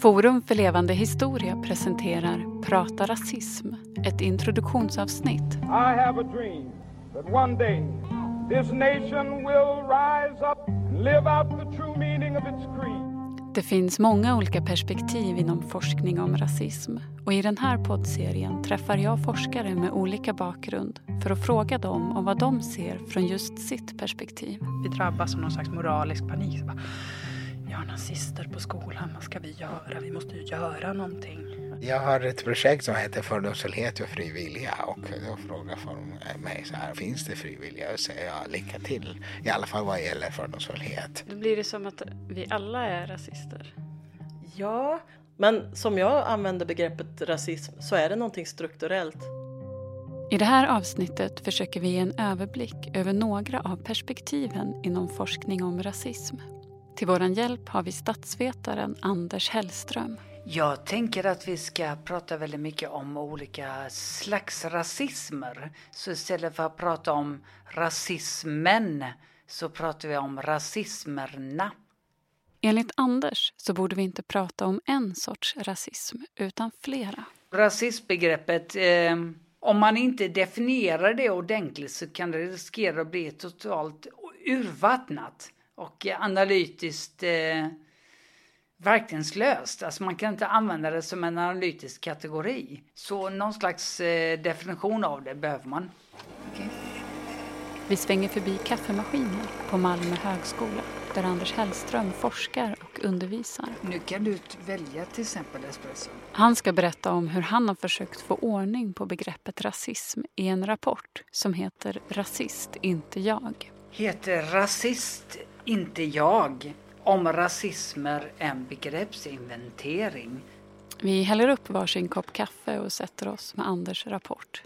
Forum för levande historia presenterar Prata rasism, ett introduktionsavsnitt. I have a dream that one day this nation will rise up and live out the true meaning of its creed. Det finns många olika perspektiv inom forskning om rasism och i den här poddserien träffar jag forskare med olika bakgrund för att fråga dem om vad de ser från just sitt perspektiv. Vi drabbas av någon slags moralisk panik. Ja, nazister på skolan, vad ska vi göra? Vi måste ju göra någonting. Jag har ett projekt som heter Fördomsfullhet och frivilliga och då frågar folk mig så här, finns det frivilliga? Och säger jag lycka till, i alla fall vad gäller fördomsfullhet. Då blir det som att vi alla är rasister. Ja, men som jag använder begreppet rasism så är det någonting strukturellt. I det här avsnittet försöker vi ge en överblick över några av perspektiven inom forskning om rasism. Till vår hjälp har vi statsvetaren Anders Hellström. Jag tänker att vi ska prata väldigt mycket om olika slags rasismer. Så istället för att prata om rasismen så pratar vi om rasismerna. Enligt Anders så borde vi inte prata om en sorts rasism utan flera. Rasismbegreppet, eh, om man inte definierar det ordentligt så kan det riskera att bli totalt urvattnat och analytiskt eh, verkningslöst. Alltså man kan inte använda det som en analytisk kategori. Så någon slags eh, definition av det behöver man. Okay. Vi svänger förbi kaffemaskiner på Malmö högskola där Anders Hellström forskar och undervisar. Nu kan du välja till exempel espresso. Han ska berätta om hur han har försökt få ordning på begreppet rasism i en rapport som heter Rasist, inte jag. Heter Rasist, inte jag. Om rasismer, en begreppsinventering. Vi häller upp varsin kopp kaffe och sätter oss med Anders rapport.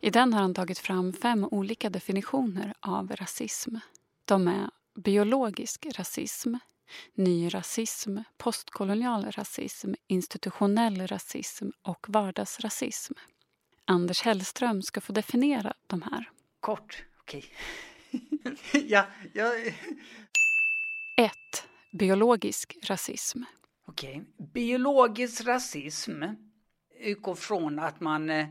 I den har han tagit fram fem olika definitioner av rasism. De är biologisk rasism, nyrasism, postkolonial rasism, institutionell rasism och vardagsrasism. Anders Hellström ska få definiera de här. Kort, okej. Ja, jag... 1. Biologisk rasism. Okej. Okay. Biologisk rasism utgår från att man... Eh,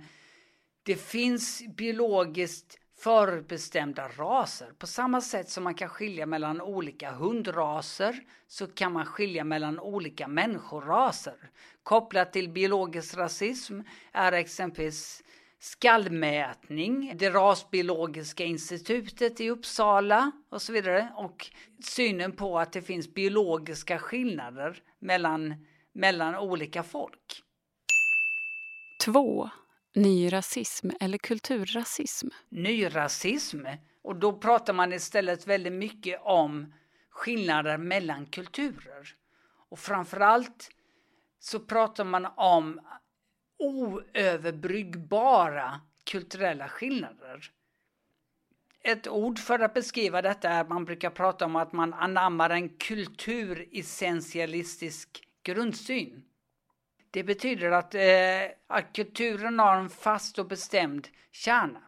det finns biologiskt förbestämda raser. På samma sätt som man kan skilja mellan olika hundraser så kan man skilja mellan olika människoraser. Kopplat till biologisk rasism är exempelvis skallmätning, det rasbiologiska institutet i Uppsala och så vidare. Och synen på att det finns biologiska skillnader mellan, mellan olika folk. 2. Nyrasism eller kulturrasism. Nyrasism, och då pratar man istället väldigt mycket om skillnader mellan kulturer. Och framförallt så pratar man om oöverbryggbara kulturella skillnader. Ett ord för att beskriva detta är att man brukar prata om att man anammar en kulturessentialistisk grundsyn. Det betyder att, eh, att kulturen har en fast och bestämd kärna.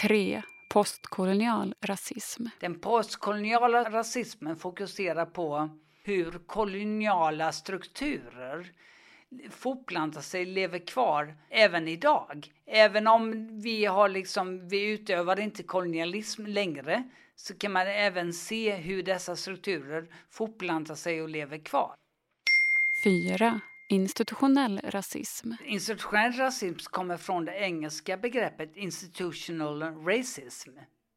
3. Postkolonial rasism. Den postkoloniala rasismen fokuserar på hur koloniala strukturer fortplantar sig, lever kvar även idag. Även om vi har liksom, vi utövar inte kolonialism längre så kan man även se hur dessa strukturer fortplantar sig och lever kvar. 4. Institutionell rasism. Institutionell rasism kommer från det engelska begreppet institutional racism.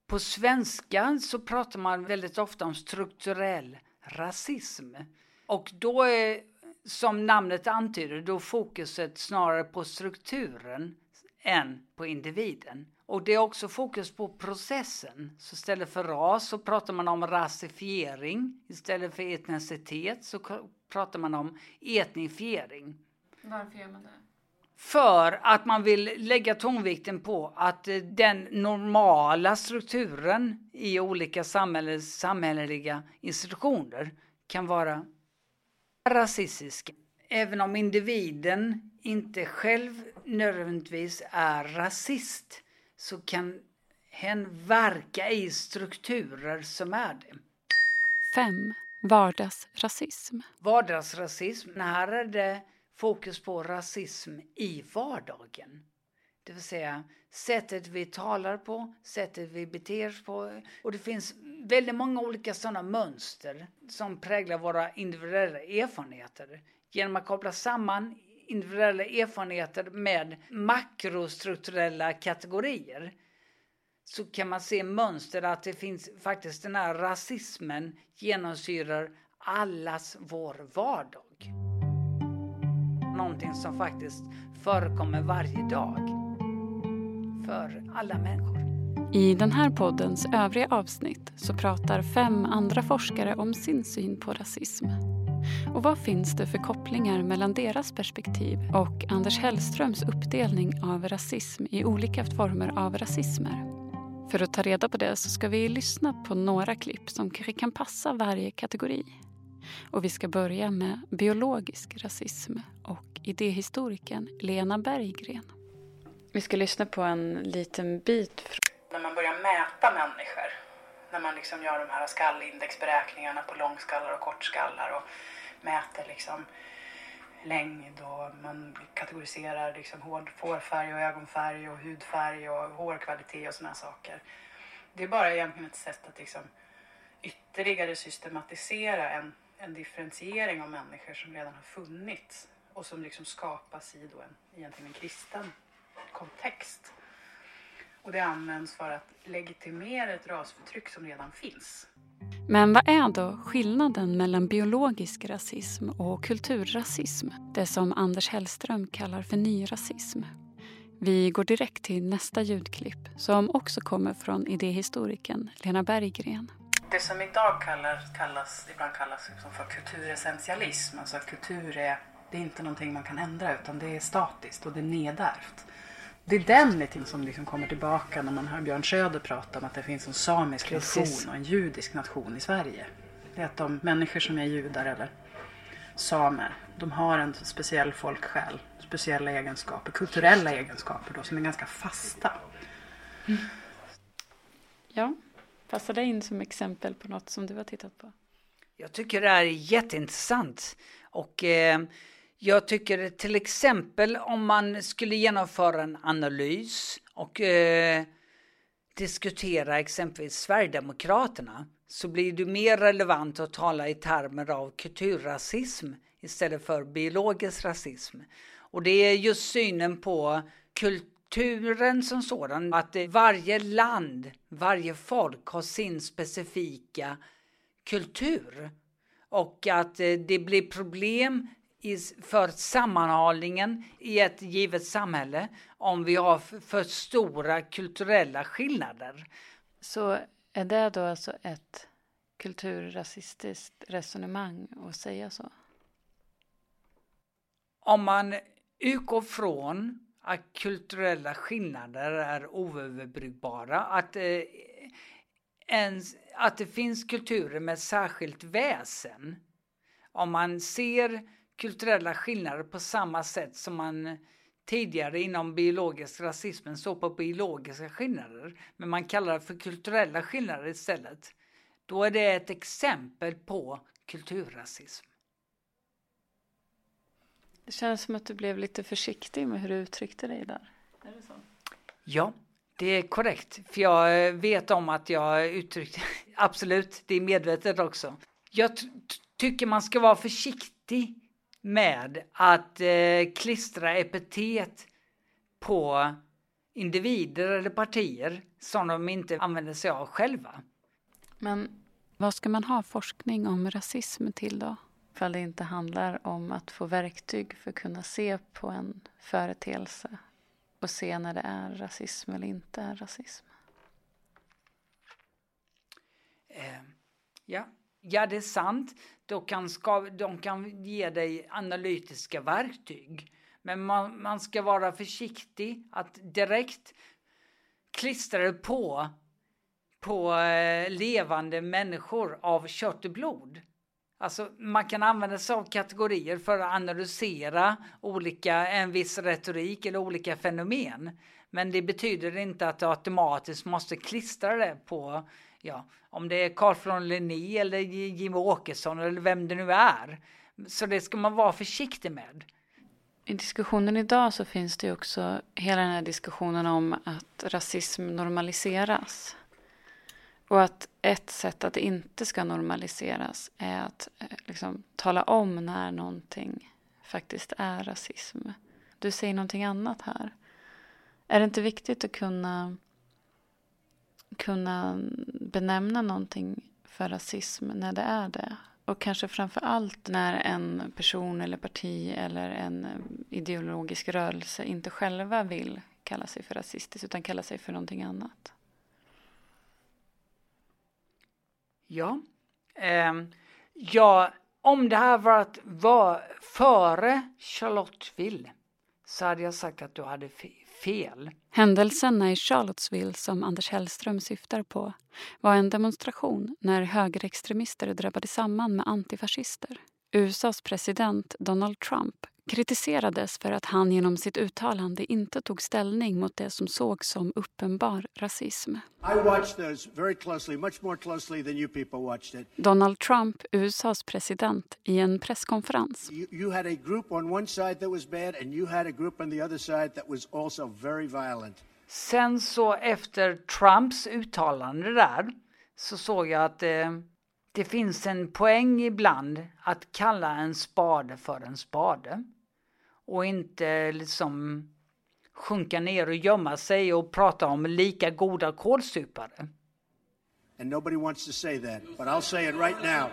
På svenska så pratar man väldigt ofta om strukturell rasism. Och då är som namnet antyder, då fokuset snarare på strukturen än på individen. Och det är också fokus på processen. Så istället för ras så pratar man om rasifiering. Istället för etnicitet så pratar man om etnifiering. Varför gör man det? För att man vill lägga tonvikten på att eh, den normala strukturen i olika samhälleliga institutioner kan vara rasistisk. Även om individen inte själv nödvändigtvis är rasist så kan hen verka i strukturer som är det. 5. vardagsrasism. Vardagsrasism, här är det fokus på rasism i vardagen. Det vill säga sättet vi talar på, sättet vi beter oss på. Och det finns väldigt många olika sådana mönster som präglar våra individuella erfarenheter. Genom att koppla samman individuella erfarenheter med makrostrukturella kategorier så kan man se mönster att det finns faktiskt den här rasismen genomsyrar allas vår vardag. Någonting som faktiskt förekommer varje dag för alla människor. I den här poddens övriga avsnitt så pratar fem andra forskare om sin syn på rasism. Och vad finns det för kopplingar mellan deras perspektiv och Anders Hellströms uppdelning av rasism i olika former av rasismer? För att ta reda på det så ska vi lyssna på några klipp som kanske kan passa varje kategori. Och vi ska börja med biologisk rasism och idéhistorikern Lena Berggren. Vi ska lyssna på en liten bit. Mäta människor, när man liksom gör de här skallindexberäkningarna på långskallar och kortskallar och mäter liksom längd och man kategoriserar liksom hårfärg och ögonfärg och hudfärg och hårkvalitet och sådana saker. Det är bara egentligen ett sätt att liksom ytterligare systematisera en, en differentiering av människor som redan har funnits och som liksom skapas i då en, egentligen en kristen kontext. Och det används för att legitimera ett rasförtryck som redan finns. Men vad är då skillnaden mellan biologisk rasism och kulturrasism? Det som Anders Hellström kallar för nyrasism. Vi går direkt till nästa ljudklipp som också kommer från idéhistorikern Lena Berggren. Det som idag kallar, kallas, ibland kallas liksom för kulturessentialism, alltså att kultur är, det är inte någonting man kan ändra utan det är statiskt och det är nedärvt. Det är den liksom som liksom kommer tillbaka när man hör Björn Söder prata om att det finns en samisk Precis. nation och en judisk nation i Sverige. Det är att de människor som är judar eller samer, de har en speciell folksjäl, speciella egenskaper, kulturella egenskaper då, som är ganska fasta. Mm. Ja, passar det in som exempel på något som du har tittat på? Jag tycker det här är jätteintressant. Och eh, jag tycker till exempel om man skulle genomföra en analys och eh, diskutera exempelvis Sverigedemokraterna så blir det mer relevant att tala i termer av kulturrasism istället för biologisk rasism. Och det är just synen på kulturen som sådan, att varje land, varje folk har sin specifika kultur. Och att eh, det blir problem för sammanhållningen i ett givet samhälle om vi har för stora kulturella skillnader. Så är det då alltså ett kulturrasistiskt resonemang att säga så? Om man utgår från att kulturella skillnader är oöverbryggbara, att, eh, en, att det finns kulturer med särskilt väsen. Om man ser kulturella skillnader på samma sätt som man tidigare inom biologisk rasismen såg på biologiska skillnader. Men man kallar det för kulturella skillnader istället. Då är det ett exempel på kulturrasism. Det känns som att du blev lite försiktig med hur du uttryckte dig där. Är det så? Ja, det är korrekt. För jag vet om att jag uttryckte, absolut, det är medvetet också. Jag tycker man ska vara försiktig med att eh, klistra epitet på individer eller partier som de inte använder sig av själva. Men vad ska man ha forskning om rasism till då? Ifall det inte handlar om att få verktyg för att kunna se på en företeelse och se när det är rasism eller inte är rasism. Eh, ja, Ja, det är sant. De kan, ska, de kan ge dig analytiska verktyg. Men man, man ska vara försiktig att direkt klistra det på, på eh, levande människor av kött och blod. Alltså, man kan använda sig av kategorier för att analysera olika, en viss retorik eller olika fenomen. Men det betyder inte att du automatiskt måste klistra det på ja, om det är Carl från Linné eller Jim Åkesson eller vem det nu är. Så det ska man vara försiktig med. I diskussionen idag så finns det ju också hela den här diskussionen om att rasism normaliseras. Och att ett sätt att det inte ska normaliseras är att eh, liksom, tala om när någonting faktiskt är rasism. Du säger någonting annat här. Är det inte viktigt att kunna, kunna benämna någonting för rasism när det är det? Och kanske framför allt när en person eller parti eller en ideologisk rörelse inte själva vill kalla sig för rasistisk utan kalla sig för någonting annat. Ja. Eh, ja, om det här varit var före Charlotteville så hade jag sagt att du hade fel. Händelserna i Charlottesville som Anders Hellström syftar på var en demonstration när högerextremister drabbade samman med antifascister. USAs president Donald Trump kritiserades för att han genom sitt uttalande inte tog ställning mot det som sågs som uppenbar rasism. Closely, Donald Trump, USAs president, i en presskonferens. You, you had a group on one side that was bad and you had a group on the other side that was also very violent. Sen så efter Trumps uttalande där så såg jag att eh, det finns en poäng ibland att kalla en spade för en spade. Och inte liksom sjunka ner och gömma sig och prata om lika goda kålsupare. And nobody wants to say that, but I'll say it right now.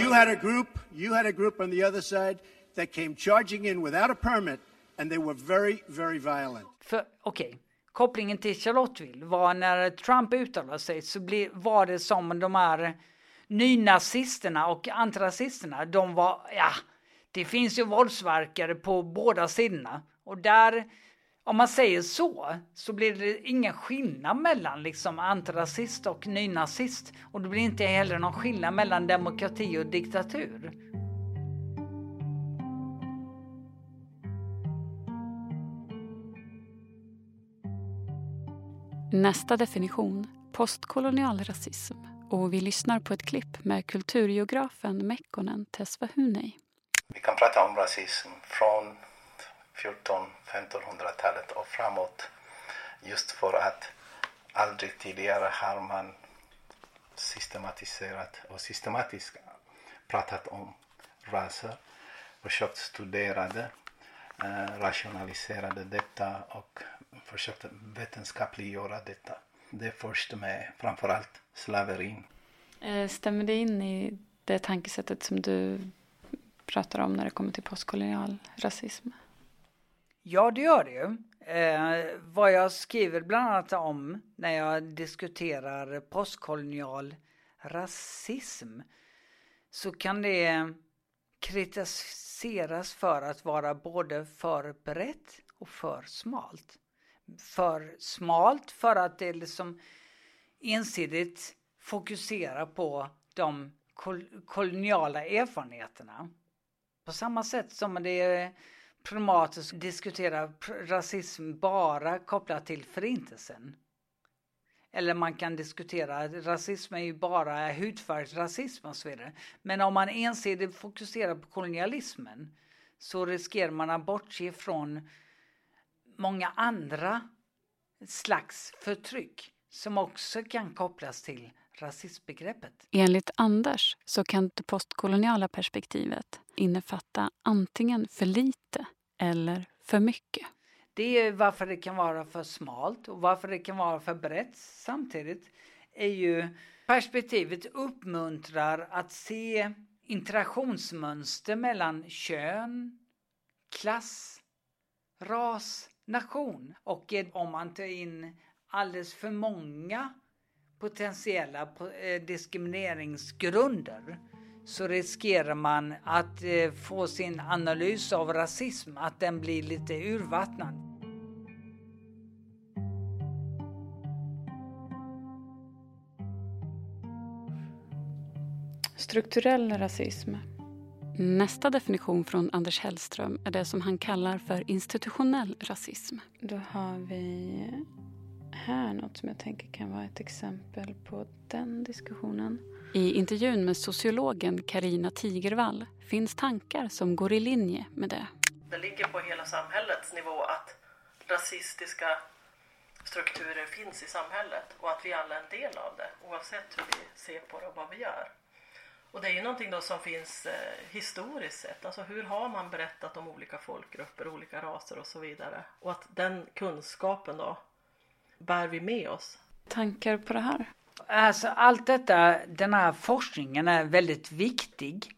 You had a group, you had a group on the other side that came charging in without a permit and they were very, very violent. För okej, okay. kopplingen till Charlottesville var när Trump uttalade sig så var det som de här nynazisterna och antirasisterna, de var, ja, det finns ju våldsverkare på båda sidorna. Och där, om man säger så, så blir det ingen skillnad mellan liksom antirasist och nynazist. Och det blir inte heller någon skillnad mellan demokrati och diktatur. Nästa definition, postkolonial rasism. Och vi lyssnar på ett klipp med kulturgeografen Mekkonen Tesfahunei. Vi kan prata om rasism från 1400-1500-talet och framåt. Just för att aldrig tidigare har man systematiserat och systematiskt pratat om raser, försökt studera det, eh, rationaliserade detta och försökt vetenskapliggöra detta. Det är först med framförallt slaverin. Eh, stämmer det in i det tankesättet som du pratar om när det kommer till postkolonial rasism? Ja, det gör det ju. Eh, vad jag skriver bland annat om när jag diskuterar postkolonial rasism så kan det kritiseras för att vara både för brett och för smalt. För smalt för att det liksom ensidigt fokuserar på de kol koloniala erfarenheterna. På samma sätt som det är problematiskt att diskutera rasism bara kopplat till förintelsen. Eller man kan diskutera rasism är ju bara hudfärgsrasism och så vidare. Men om man ensidigt fokuserar på kolonialismen så riskerar man att bortse från många andra slags förtryck som också kan kopplas till rasismbegreppet. Enligt Anders så kan det postkoloniala perspektivet innefatta antingen för lite eller för mycket. Det är varför det kan vara för smalt och varför det kan vara för brett samtidigt är ju perspektivet uppmuntrar att se interaktionsmönster mellan kön, klass, ras, nation och eh, om man tar in alldeles för många potentiella eh, diskrimineringsgrunder så riskerar man att eh, få sin analys av rasism, att den blir lite urvattnad. Strukturell rasism. Nästa definition från Anders Hellström är det som han kallar för institutionell rasism. Då har vi här något som jag tänker kan vara ett exempel på den diskussionen. I intervjun med sociologen Karina Tigervall finns tankar som går i linje med det. Det ligger på hela samhällets nivå att rasistiska strukturer finns i samhället och att vi alla är en del av det oavsett hur vi ser på det och vad vi gör. Och det är ju någonting då som finns eh, historiskt sett. Alltså hur har man berättat om olika folkgrupper, olika raser och så vidare. Och att den kunskapen då bär vi med oss. Tankar på det här? Alltså allt detta, den här forskningen är väldigt viktig.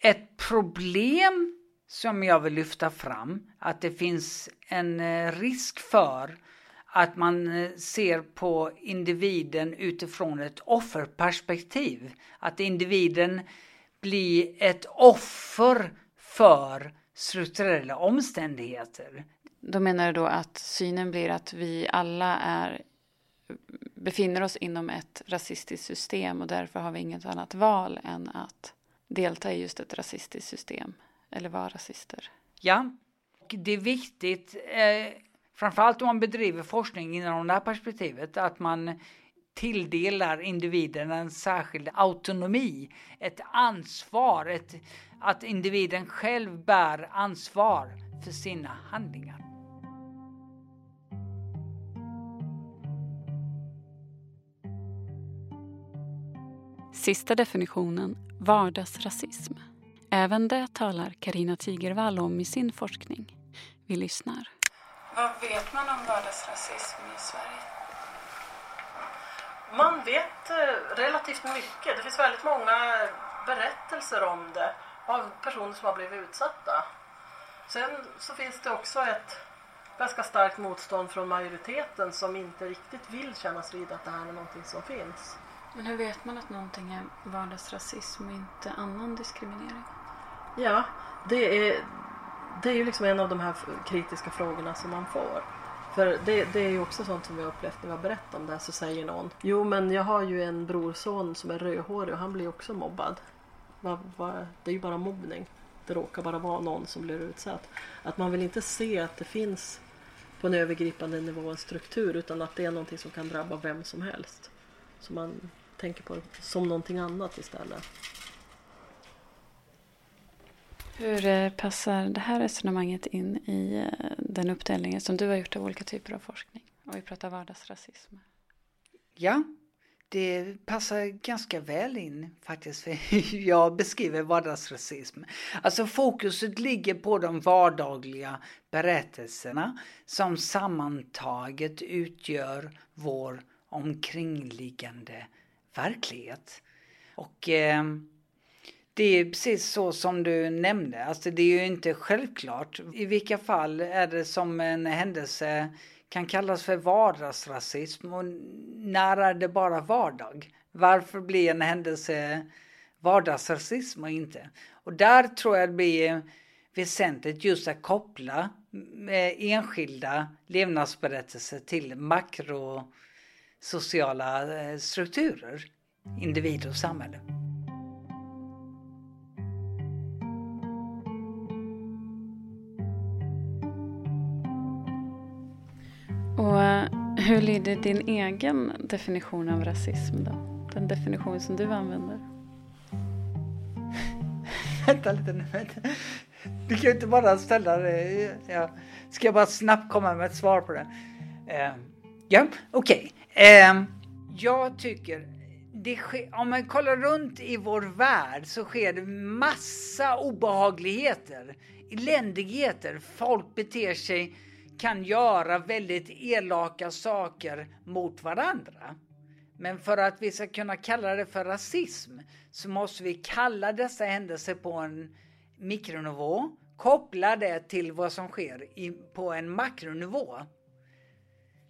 Ett problem som jag vill lyfta fram, att det finns en eh, risk för att man eh, ser på individen utifrån ett offerperspektiv. Att individen blir ett offer för strukturella omständigheter. Då menar du då att synen blir att vi alla är, befinner oss inom ett rasistiskt system och därför har vi inget annat val än att delta i just ett rasistiskt system eller vara rasister? Ja, det är viktigt eh, framförallt om man bedriver forskning inom det här perspektivet, att man tilldelar individen en särskild autonomi, ett ansvar, ett, att individen själv bär ansvar för sina handlingar. Sista definitionen, vardagsrasism. Även det talar Karina Tigervall om i sin forskning. Vi lyssnar. Vad vet man om vardagsrasism i Sverige? Man vet eh, relativt mycket. Det finns väldigt många berättelser om det av personer som har blivit utsatta. Sen så finns det också ett ganska starkt motstånd från majoriteten som inte riktigt vill kännas vid att det här är någonting som finns. Men hur vet man att någonting är vardagsrasism och inte annan diskriminering? Ja, det är, det är ju liksom en av de här kritiska frågorna som man får. För det, det är ju också sånt som vi har upplevt när vi har berättat om det så säger någon Jo men jag har ju en brorson som är rödhårig och han blir också mobbad. Va, va, det är ju bara mobbning. Det råkar bara vara någon som blir utsatt. Att man vill inte se att det finns på en övergripande nivå en struktur utan att det är någonting som kan drabba vem som helst. Så man tänker på det som någonting annat istället. Hur eh, passar det här resonemanget in i eh, den uppdelningen som du har gjort av olika typer av forskning? Och vi pratar vardagsrasism. Ja, det passar ganska väl in faktiskt för hur jag beskriver vardagsrasism. Alltså fokuset ligger på de vardagliga berättelserna som sammantaget utgör vår omkringliggande verklighet. Och eh, det är precis så som du nämnde, alltså det är ju inte självklart. I vilka fall är det som en händelse kan kallas för vardagsrasism och när är det bara vardag? Varför blir en händelse vardagsrasism och inte? Och där tror jag det blir väsentligt just att koppla enskilda levnadsberättelser till makrosociala eh, strukturer, individ och samhälle. Och eh, hur lyder din egen definition av rasism då? Den definition som du använder? vänta lite nu. Vänta. Du kan ju inte bara ställa det. Ja. Ska jag bara snabbt komma med ett svar på det? Uh, ja, okej. Okay. Uh, jag tycker det sker, om man kollar runt i vår värld så sker det massa obehagligheter, eländigheter. Folk beter sig kan göra väldigt elaka saker mot varandra. Men för att vi ska kunna kalla det för rasism så måste vi kalla dessa händelser på en mikronivå, koppla det till vad som sker i, på en makronivå.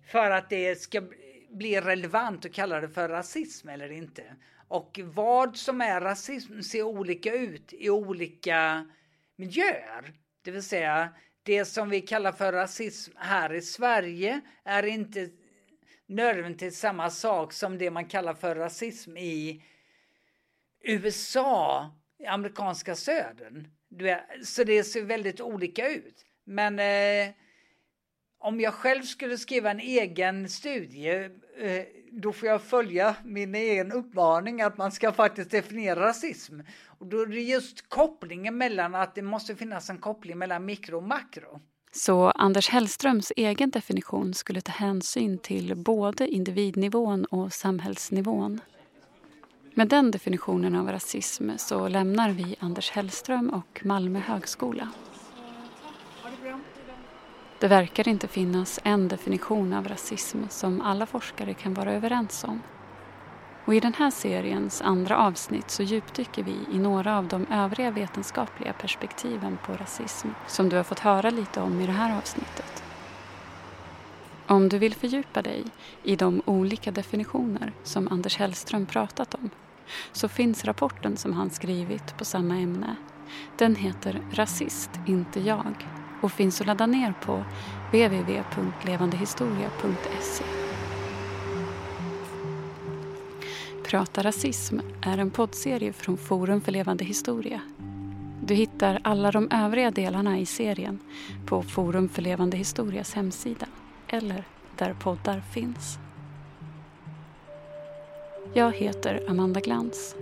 För att det ska bli relevant att kalla det för rasism eller inte. Och vad som är rasism ser olika ut i olika miljöer. Det vill säga, det som vi kallar för rasism här i Sverige är inte nödvändigtvis samma sak som det man kallar för rasism i USA, i amerikanska södern. Så det ser väldigt olika ut. Men eh, om jag själv skulle skriva en egen studie eh, då får jag följa min egen uppmaning att man ska faktiskt definiera rasism. Och då är det just kopplingen mellan att det måste finnas en koppling mellan mikro och makro. Så Anders Hellströms egen definition skulle ta hänsyn till både individnivån och samhällsnivån. Med den definitionen av rasism så lämnar vi Anders Hellström och Malmö högskola. Det verkar inte finnas en definition av rasism som alla forskare kan vara överens om. Och I den här seriens andra avsnitt så djupdyker vi i några av de övriga vetenskapliga perspektiven på rasism som du har fått höra lite om i det här avsnittet. Om du vill fördjupa dig i de olika definitioner som Anders Hellström pratat om så finns rapporten som han skrivit på samma ämne. Den heter Rasist, inte jag och finns att ladda ner på www.levandehistoria.se. Prata rasism är en poddserie från Forum för levande historia. Du hittar alla de övriga delarna i serien på Forum för levande historias hemsida eller där poddar finns. Jag heter Amanda Glans